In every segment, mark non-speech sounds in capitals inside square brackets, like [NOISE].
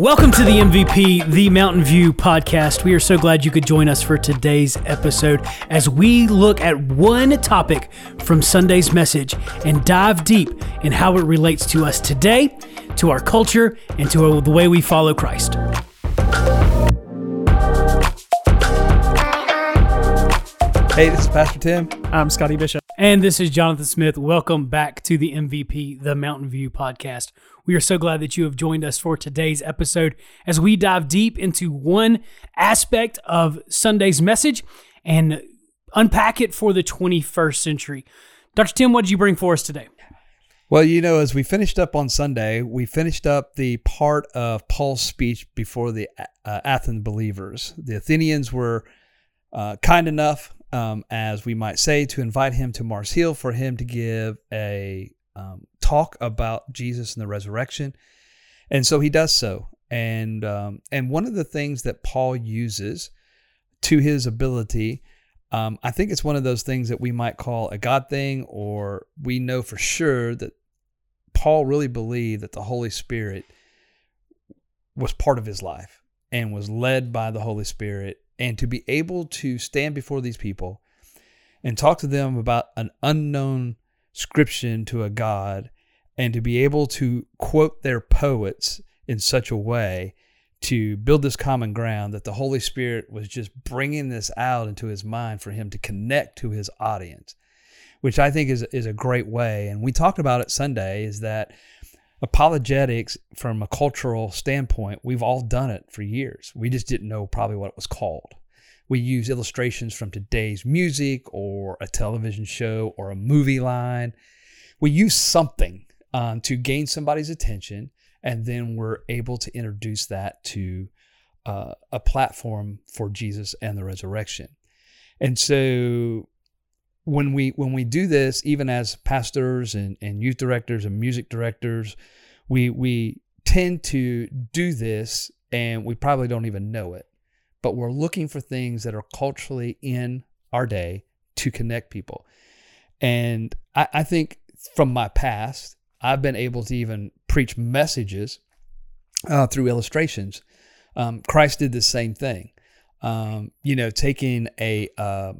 Welcome to the MVP, the Mountain View podcast. We are so glad you could join us for today's episode as we look at one topic from Sunday's message and dive deep in how it relates to us today, to our culture, and to the way we follow Christ. Hey, this is Pastor Tim. I'm Scotty Bishop. And this is Jonathan Smith. Welcome back to the MVP, the Mountain View podcast. We are so glad that you have joined us for today's episode as we dive deep into one aspect of Sunday's message and unpack it for the 21st century. Dr. Tim, what did you bring for us today? Well, you know, as we finished up on Sunday, we finished up the part of Paul's speech before the uh, Athens believers. The Athenians were uh, kind enough um, as we might say, to invite him to Mars Hill for him to give a um, talk about Jesus and the resurrection. And so he does so. And um, and one of the things that Paul uses to his ability, um, I think it's one of those things that we might call a God thing, or we know for sure that Paul really believed that the Holy Spirit was part of his life and was led by the Holy Spirit and to be able to stand before these people and talk to them about an unknown scripture to a God and to be able to quote their poets in such a way to build this common ground that the Holy Spirit was just bringing this out into his mind for him to connect to his audience, which I think is, is a great way. And we talked about it Sunday is that apologetics from a cultural standpoint, we've all done it for years. We just didn't know probably what it was called. We use illustrations from today's music or a television show or a movie line. We use something um, to gain somebody's attention, and then we're able to introduce that to uh, a platform for Jesus and the resurrection. And so when we when we do this, even as pastors and, and youth directors and music directors, we we tend to do this and we probably don't even know it. But we're looking for things that are culturally in our day to connect people. And I, I think from my past, I've been able to even preach messages uh, through illustrations. Um, Christ did the same thing. Um, you know, taking a uh,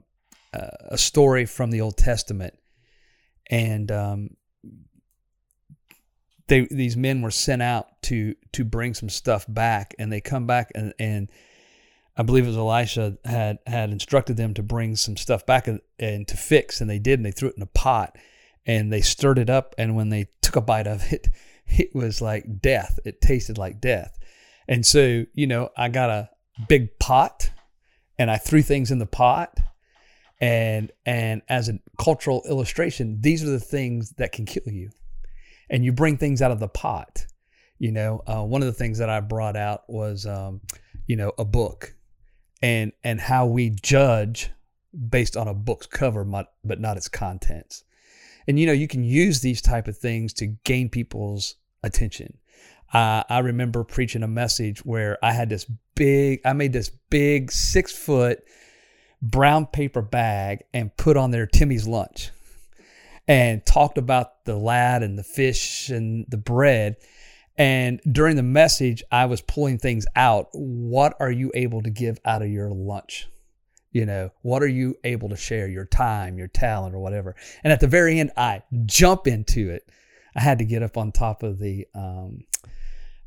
a story from the Old Testament, and um, they these men were sent out to to bring some stuff back, and they come back and and I believe it was Elisha had had instructed them to bring some stuff back and, and to fix, and they did, and they threw it in a pot, and they stirred it up, and when they took a bite of it, [LAUGHS] it was like death. It tasted like death, and so you know I got a big pot, and I threw things in the pot and and as a cultural illustration these are the things that can kill you. And you bring things out of the pot you know? Uh, one of the things that i brought out was um, you know a book and and how we judge based on a book's cover but not its contents. And you know you can use these type of things to gain people's attention. Uh, i remember preaching a message where i had this big i made this big six foot brown paper bag and put on their Timmy's lunch and talked about the lad and the fish and the bread. And during the message, I was pulling things out. What are you able to give out of your lunch? You know, what are you able to share? Your time, your talent, or whatever. And at the very end, I jump into it. I had to get up on top of the um,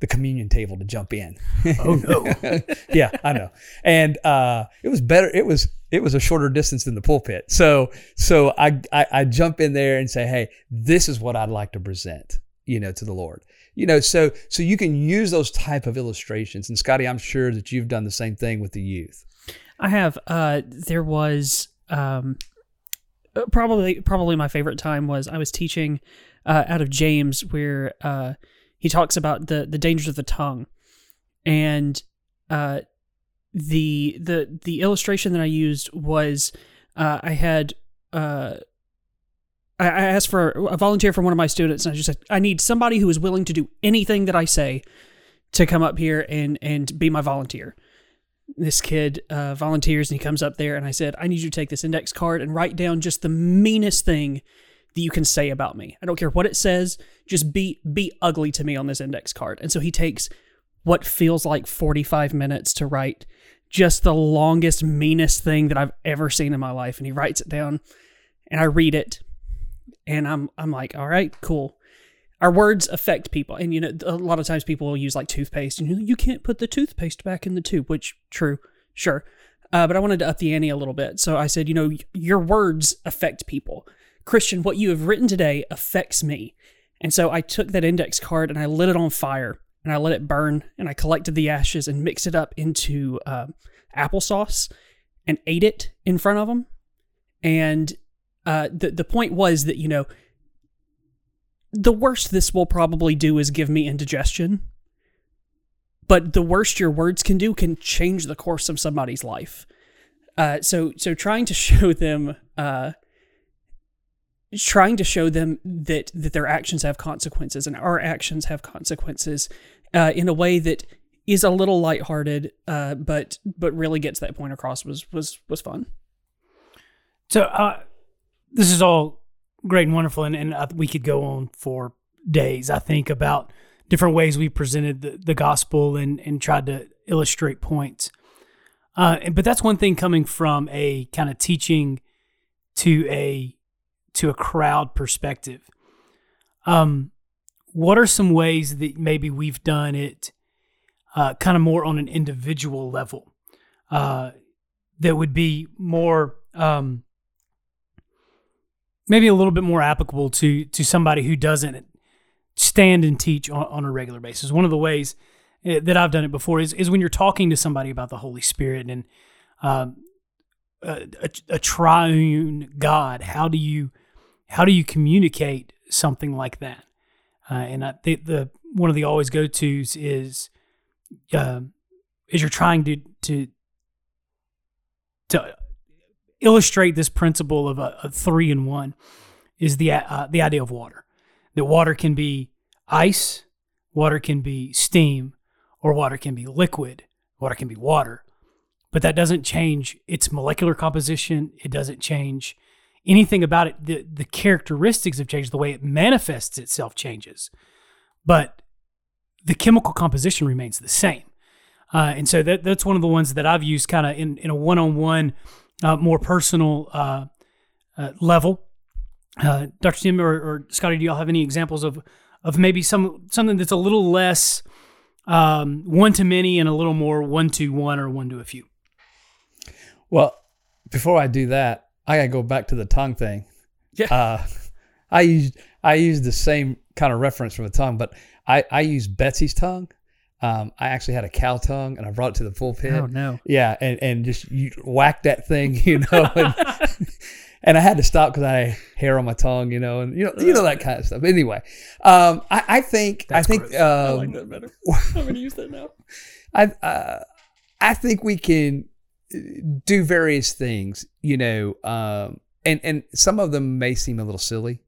the communion table to jump in. Oh no! [LAUGHS] yeah, I know. And uh, it was better. It was it was a shorter distance than the pulpit. So so I, I, I jump in there and say, hey, this is what I'd like to present, you know, to the Lord. You know, so so you can use those type of illustrations. And Scotty, I'm sure that you've done the same thing with the youth. I have. Uh, there was um, probably probably my favorite time was I was teaching uh, out of James where uh, he talks about the the dangers of the tongue, and uh, the the the illustration that I used was uh, I had uh, I, asked for a volunteer from one of my students, and I just said I need somebody who is willing to do anything that I say to come up here and and be my volunteer. This kid uh, volunteers and he comes up there, and I said I need you to take this index card and write down just the meanest thing that you can say about me. I don't care what it says, just be be ugly to me on this index card. And so he takes what feels like 45 minutes to write just the longest, meanest thing that I've ever seen in my life. And he writes it down and I read it and I'm, I'm like, all right, cool. Our words affect people. And, you know, a lot of times people will use like toothpaste and you, you can't put the toothpaste back in the tube, which true, sure. Uh, but I wanted to up the ante a little bit. So I said, you know, your words affect people. Christian, what you have written today affects me. And so I took that index card and I lit it on fire and I let it burn and I collected the ashes and mixed it up into uh, applesauce and ate it in front of them. And uh, the the point was that you know the worst this will probably do is give me indigestion. But the worst your words can do can change the course of somebody's life. Uh, so so trying to [LAUGHS] show them uh, trying to show them that that their actions have consequences and our actions have consequences uh, in a way that is a little lighthearted, uh, but but really gets that point across was was was fun. So uh, this is all great and wonderful, and, and we could go on for days. I think about different ways we presented the, the gospel and and tried to illustrate points. Uh, but that's one thing coming from a kind of teaching to a to a crowd perspective. Um, what are some ways that maybe we've done it uh, kind of more on an individual level uh, that would be more um, maybe a little bit more applicable to to somebody who doesn't stand and teach on, on a regular basis. One of the ways eh, that I've done it before is is when you're talking to somebody about the Holy Spirit and um, a, a, a triune God. How do you how do you communicate something like that? Uh, and I think the one of the always go tos is uh, is you're trying to to to illustrate this principle of a, a three in one is the uh, the idea of water. That water can be ice, water can be steam, or water can be liquid. Water can be water, but that doesn't change its molecular composition. It doesn't change anything about it. The the characteristics have changed. The way it manifests itself changes, but the chemical composition remains the same. Uh, and so that that's one of the ones that I've used kind of in, in a one on one more personal uh, uh level. Uh, Dr. Tim or, or, Scotty, do y'all have any examples of of maybe some something that's a little less um, one to many and a little more one to one or one to a few? Well, before I do that, I gotta go back to the tongue thing. Yeah. Uh, I used I used the same kind of reference from the tongue, but I I used Betsy's tongue um, I actually had a cow tongue and I brought it to the pulpit. Oh no! Yeah, and and just you whack that thing, [LAUGHS] you know, and, [LAUGHS] and I had to stop because I had hair on my tongue, you know, and you know, you know that kind of stuff. Anyway, um, I, I think That's I think um, I like that better. [LAUGHS] I'm gonna use that now. I uh, I think we can do various things, you know, um, and and some of them may seem a little silly.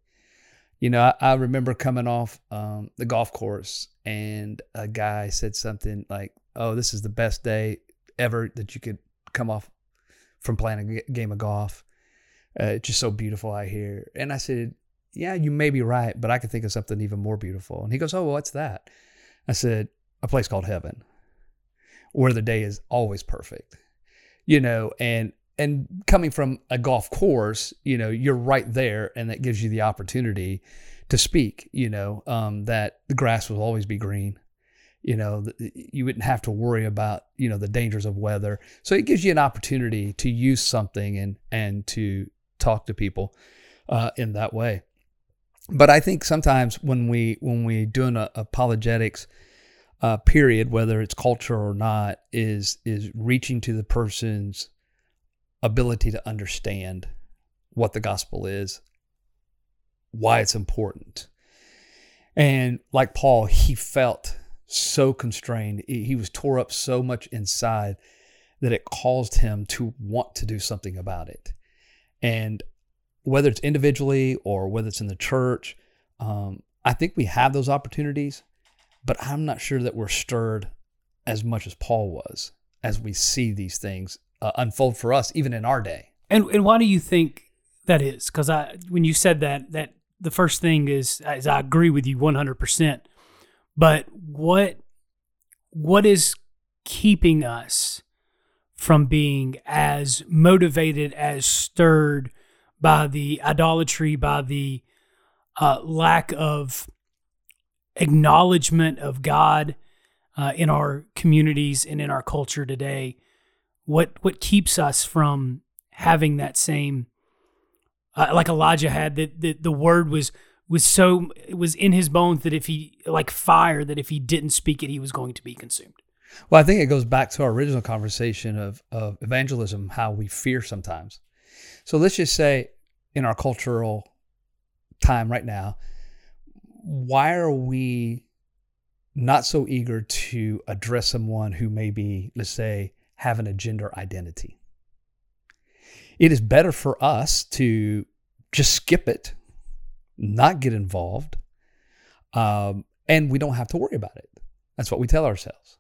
You know, I, I remember coming off um, the golf course and a guy said something like, "Oh, this is the best day ever that you could come off from playing a game of golf. Uh, it's just so beautiful out here." And I said, "Yeah, you may be right, but I could think of something even more beautiful." And he goes, "Oh, well, what's that?" I said, "A place called heaven, where the day is always perfect." You know, and and coming from a golf course, you know, you're right there, and that gives you the opportunity to speak, you know, um, that the grass will always be green. You know, you wouldn't have to worry about, you know, the dangers of weather. So it gives you an opportunity to use something and, and to talk to people uh, in that way. But I think sometimes when we, when we doing a apologetics uh, period, whether it's culture or not, is, is reaching to the person's ability to understand what the gospel is why it's important. And like Paul, he felt so constrained. He was tore up so much inside that it caused him to want to do something about it. And whether it's individually or whether it's in the church, um, I think we have those opportunities, but I'm not sure that we're stirred as much as Paul was as we see these things uh, unfold for us, even in our day. And and why do you think that is? Because I, when you said that, that the first thing is, is I agree with you 100%. But what what is keeping us from being as motivated, as stirred by the idolatry, by the uh, lack of acknowledgement of God uh, in our communities and in our culture today. What what keeps us from having that same, uh, like Elijah had, that the, the word was was so it was in his bones that if he like fire that if he didn't speak it, he was going to be consumed. Well, I think it goes back to our original conversation of, of evangelism, how we fear sometimes. So let's just say in our cultural time right now, why are we not so eager to address someone who may be, let's say, having a gender identity? It is better for us to just skip it, not get involved, um, and we don't have to worry about it. That's what we tell ourselves,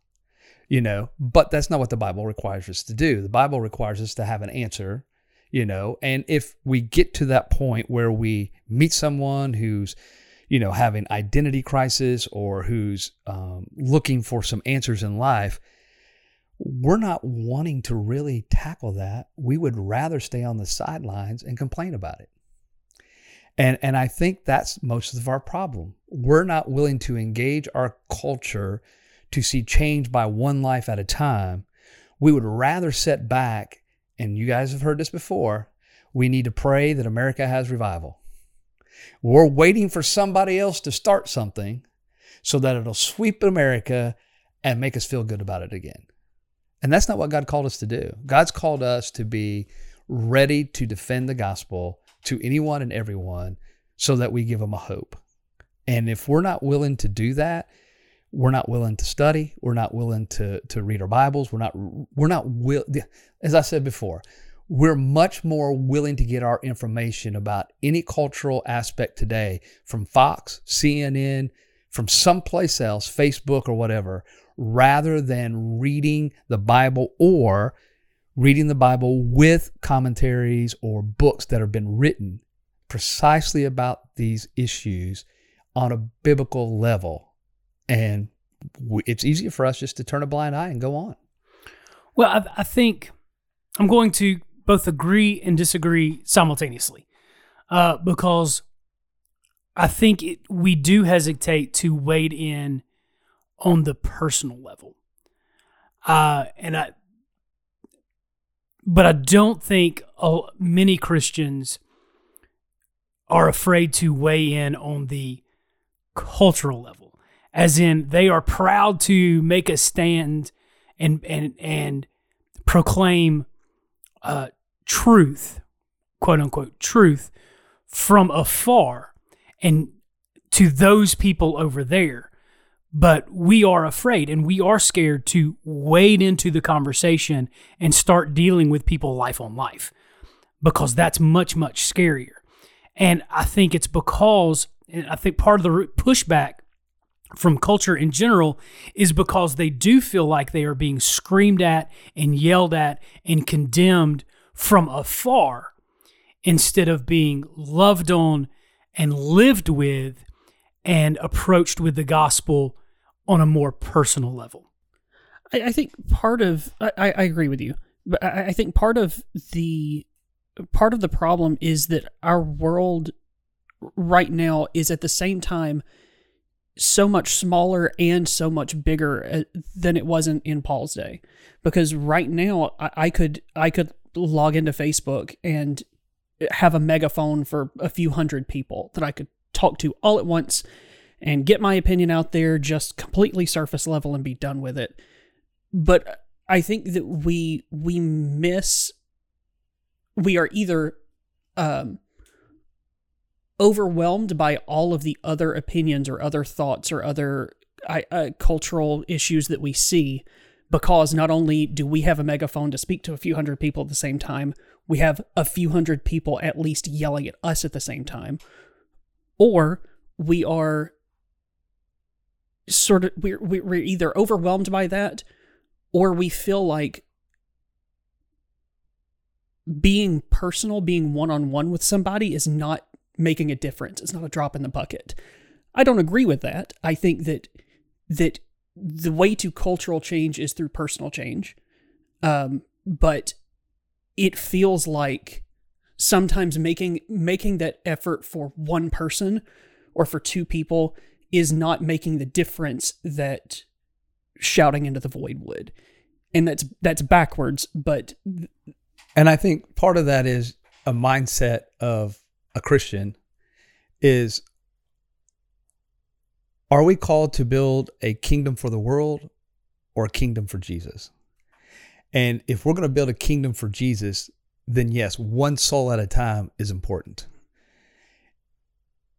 you know. But that's not what the Bible requires us to do. The Bible requires us to have an answer, you know. And if we get to that point where we meet someone who's you know, having identity crisis or who's um, looking for some answers in life, we're not wanting to really tackle that. We would rather stay on the sidelines and complain about it. And, and I think that's most of our problem. We're not willing to engage our culture to see change by one life at a time. We would rather sit back, and you guys have heard this before. We need to pray that America has revival. We're waiting for somebody else to start something so that it'll sweep America and make us feel good about it again. And that's not what God called us to do. God's called us to be ready to defend the gospel to anyone and everyone so that we give them a hope. And if we're not willing to do that, we're not willing to study, we're not willing to to read our Bibles, we're not we're not will as I said before, we're much more willing to get our information about any cultural aspect today from Fox, CNN, from someplace else, Facebook or whatever, rather than reading the Bible or reading the Bible with commentaries or books that have been written precisely about these issues on a biblical level. And it's easier for us just to turn a blind eye and go on. Well, I, I think I'm going to both agree and disagree simultaneously uh, because I think it, we do hesitate to wade in on the personal level. Uh, and I, but I don't think uh, many Christians are afraid to weigh in on the cultural level, as in they are proud to make a stand and and and proclaim uh, truth, quote unquote, truth from afar and to those people over there. But we are afraid and we are scared to wade into the conversation and start dealing with people life on life because that's much, much scarier. And I think it's because, and I think part of the pushback from culture in general is because they do feel like they are being screamed at and yelled at and condemned from afar instead of being loved on and lived with and approached with the gospel on a more personal level. I, I think part of I, I, agree with you, but I, I think part of the part of the problem is that our world right now is at the same time so much smaller and so much bigger uh, than it wasn't in Paul's day. Because right now, I, I could I could log into Facebook and have a megaphone for a few hundred people that I could talk to all at once and get my opinion out there just completely surface level and be done with it. But I think that we we miss we are either um overwhelmed by all of the other opinions or other thoughts or other uh, cultural issues that we see because not only do we have a megaphone to speak to a few hundred people at the same time, we have a few hundred people at least yelling at us at the same time, or we are sort of we're we're either overwhelmed by that or we feel like being personal being one-on-one with somebody is not making a difference it's not a drop in the bucket i don't agree with that i think that that the way to cultural change is through personal change. Um, but it feels like sometimes making making that effort for one person or for two people is not making the difference that shouting into the void would. And that's that's backwards, but And I think part of that is a mindset of a Christian is are we called to build a kingdom for the world or a kingdom for Jesus? And if we're going to build a kingdom for Jesus, then yes, one soul at a time is important.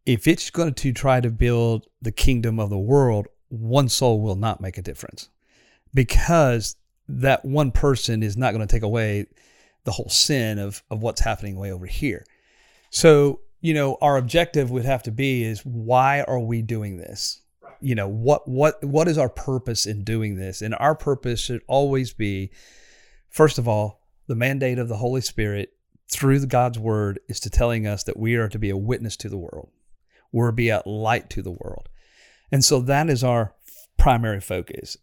If it's going to try to build the kingdom of the world, one soul will not make a difference because that one person is not going to take away the whole sin of, of what's happening way over here. So, you know, our objective would have to be is why are we doing this? You know, what what what is our purpose in doing this? And our purpose should always be first of all, the mandate of the Holy Spirit through God's word is to telling us that we are to be a witness to the world. We're to be a light to the world. And so that is our primary focus.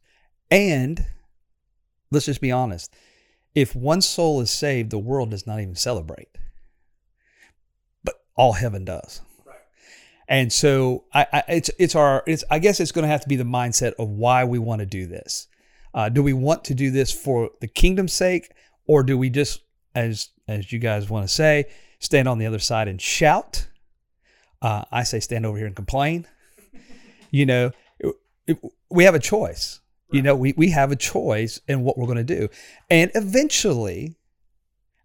And let's just be honest if one soul is saved, the world does not even celebrate, all heaven does. And so I, I, it's it's our it's I guess it's going to have to be the mindset of why we want to do this. Uh, do we want to do this for the kingdom's sake, or do we just, as as you guys want to say, stand on the other side and shout? Uh, I say stand over here and complain. [LAUGHS] You know, it, it, we have a choice. You know, we, we have a choice in what we're going to do. And eventually,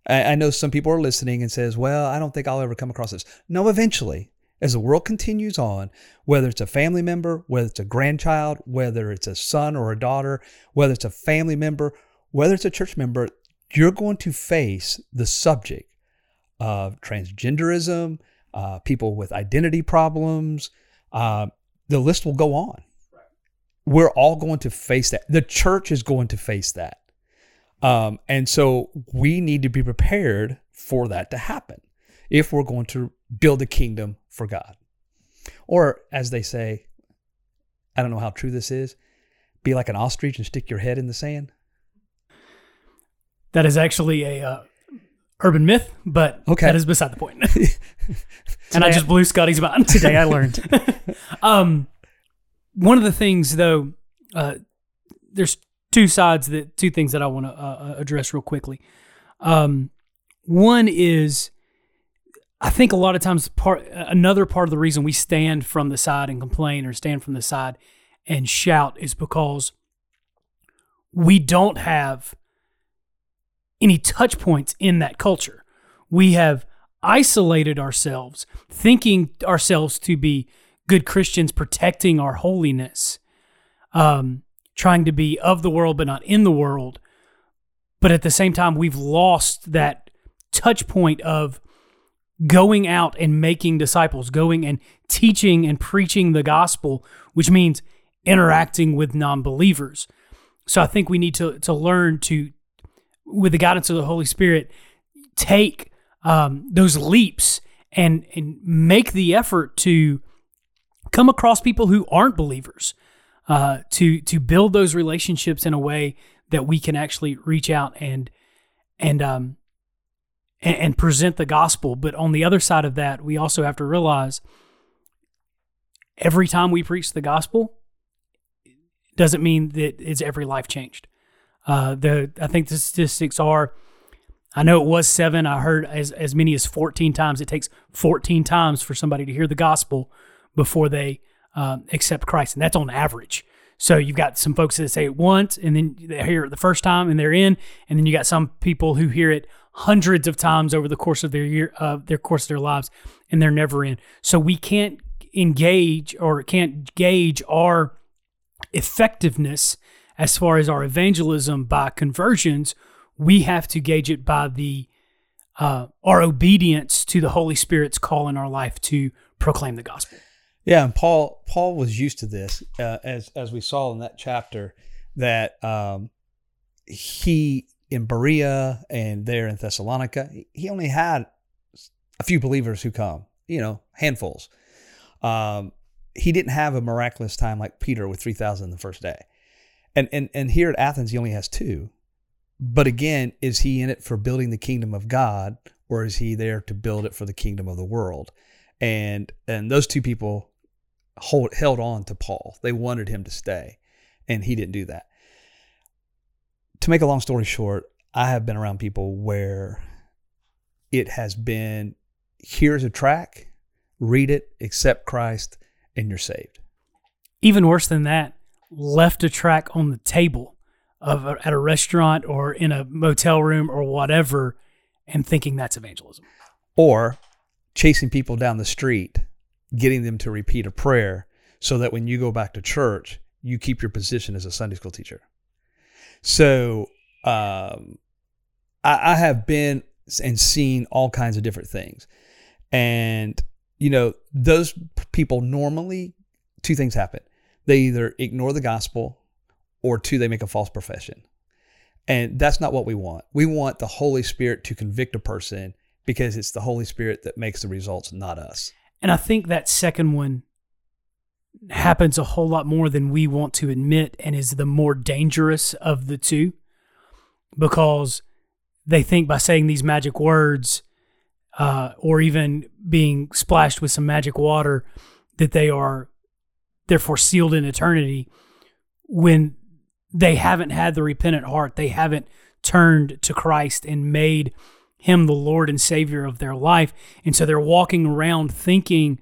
I, I know some people are listening and says, well, I don't think I'll ever come across this. No, eventually, as the world continues on, whether it's a family member, whether it's a grandchild, whether it's a son or a daughter, whether it's a family member, whether it's a church member, you're going to face the subject of transgenderism, uh, people with identity problems. Uh, the list will go on we're all going to face that. The church is going to face that. Um, and so we need to be prepared for that to happen if we're going to build a kingdom for God. Or, as they say, I don't know how true this is, be like an ostrich and stick your head in the sand. That is actually a uh, urban myth, but Okay. that is beside the point. [LAUGHS] and I just blew Scotty's mind. [LAUGHS] today I learned. [LAUGHS] Um, one of the things, though, uh, there's two sides that two things that I want to uh, address real quickly. Um, one is, I think a lot of times part another part of the reason we stand from the side and complain or stand from the side and shout is because we don't have any touch points in that culture. We have isolated ourselves, thinking ourselves to be good Christians, protecting our holiness, um, trying to be of the world but not in the world. But at the same time, we've lost that touch point of going out and making disciples, going and teaching and preaching the gospel, which means interacting with non believers. So I think we need to, to learn to, with the guidance of the Holy Spirit, take um, those leaps and, and make the effort to come across people who aren't believers, uh, to to build those relationships in a way that we can actually reach out and and um and, and present the gospel. But on the other side of that, we also have to realize every time we preach the gospel doesn't mean that it's every life changed. Uh, the I think the statistics are. I know it was seven. I heard as as many as fourteen times. It takes fourteen times for somebody to hear the gospel before they um, accept Christ, and that's on average. So you've got some folks that say it once, and then they hear it the first time, and they're in, and then you got some people who hear it hundreds of times over the course of their year, uh, their course of their lives, and they're never in. So we can't engage or can't gauge our effectiveness as far as our evangelism by conversions. We have to gauge it by the uh, our obedience to the Holy Spirit's call in our life to proclaim the gospel. Yeah, and Paul Paul was used to this, uh, as as we saw in that chapter, that um, he in Berea and there in Thessalonica, he only had a few believers who come, you know, handfuls. Um, he didn't have a miraculous time like Peter with three thousand the first day. And and and here at Athens, he only has two. But again, is he in it for building the kingdom of God, or is he there to build it for the kingdom of the world? And and those two people hold held on to Paul. They wanted him to stay, and he didn't do that. To make a long story short, I have been around people where it has been here's a track, read it, accept Christ, and you're saved. Even worse than that, left a track on the table of a, at a restaurant or in a motel room or whatever, and thinking that's evangelism. Or chasing people down the street, getting them to repeat a prayer so that when you go back to church, you keep your position as a Sunday school teacher. So um, I, I have been and seen all kinds of different things. And, you know, those people normally, two things happen. They either ignore the gospel or two, they make a false profession. And that's not what we want. We want the Holy Spirit to convict a person because it's the Holy Spirit that makes the results, not us. And I think that second one happens a whole lot more than we want to admit and is the more dangerous of the two because they think by saying these magic words uh, or even being splashed with some magic water that they are therefore sealed in eternity when they haven't had the repentant heart they haven't turned to christ and made him the lord and savior of their life and so they're walking around thinking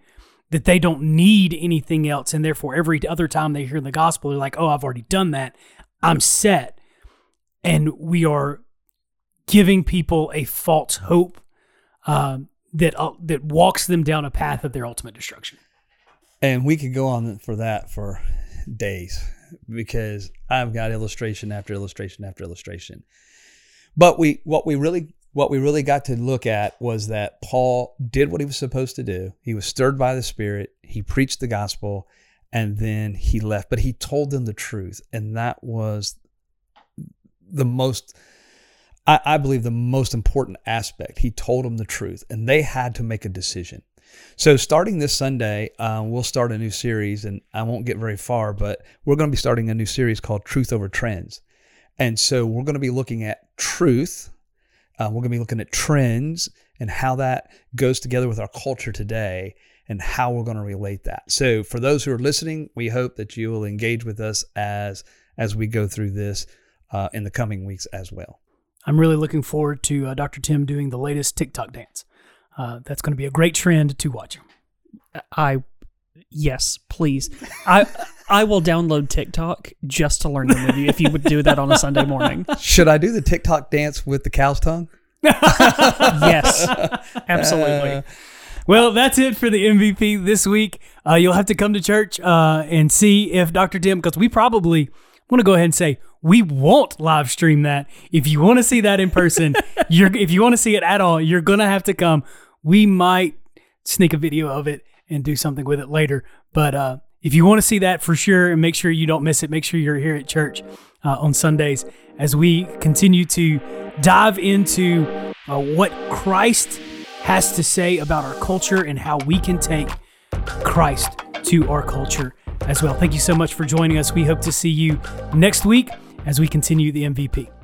that they don't need anything else and therefore every other time they hear the gospel they're like oh i've already done that i'm set and we are giving people a false hope uh, that uh, that walks them down a path of their ultimate destruction. And we could go on for that for days because I've got illustration after illustration after illustration. But we what we really what we really got to look at was that Paul did what he was supposed to do. He was stirred by the Spirit. He preached the gospel, and then he left. But he told them the truth, and that was the most I, I believe, the most important aspect. He told them the truth, and they had to make a decision. So, starting this Sunday, uh, we'll start a new series, and I won't get very far, but we're going to be starting a new series called Truth Over Trends. And so, we're going to be looking at truth. Uh, we're going to be looking at trends and how that goes together with our culture today and how we're going to relate that. So, for those who are listening, we hope that you will engage with us as as we go through this uh, in the coming weeks as well. I'm really looking forward to uh, Dr. Tim doing the latest TikTok dance. Uh, that's going to be a great trend to watch. I, yes, please. I I will download TikTok just to learn the movie. If you would do that on a Sunday morning, [LAUGHS] should I do the TikTok dance with the cow's tongue? yes, absolutely. Uh, well, that's it for the MVP this week. Uh, you'll have to come to church uh, and see if Dr. Tim, because we probably want to go ahead and say we won't live stream that. If you want to see that in person, [LAUGHS] you're if you want to see it at all, you're gonna have to come. We might sneak a video of it and do something with it later. But uh, if you want to see that for sure and make sure you don't miss it, make sure you're here at church uh, on Sundays as we continue to dive into uh, what Christ has to say about our culture and how we can take Christ to our culture as well. Thank you so much for joining us. We hope to see you next week as we continue the MVP.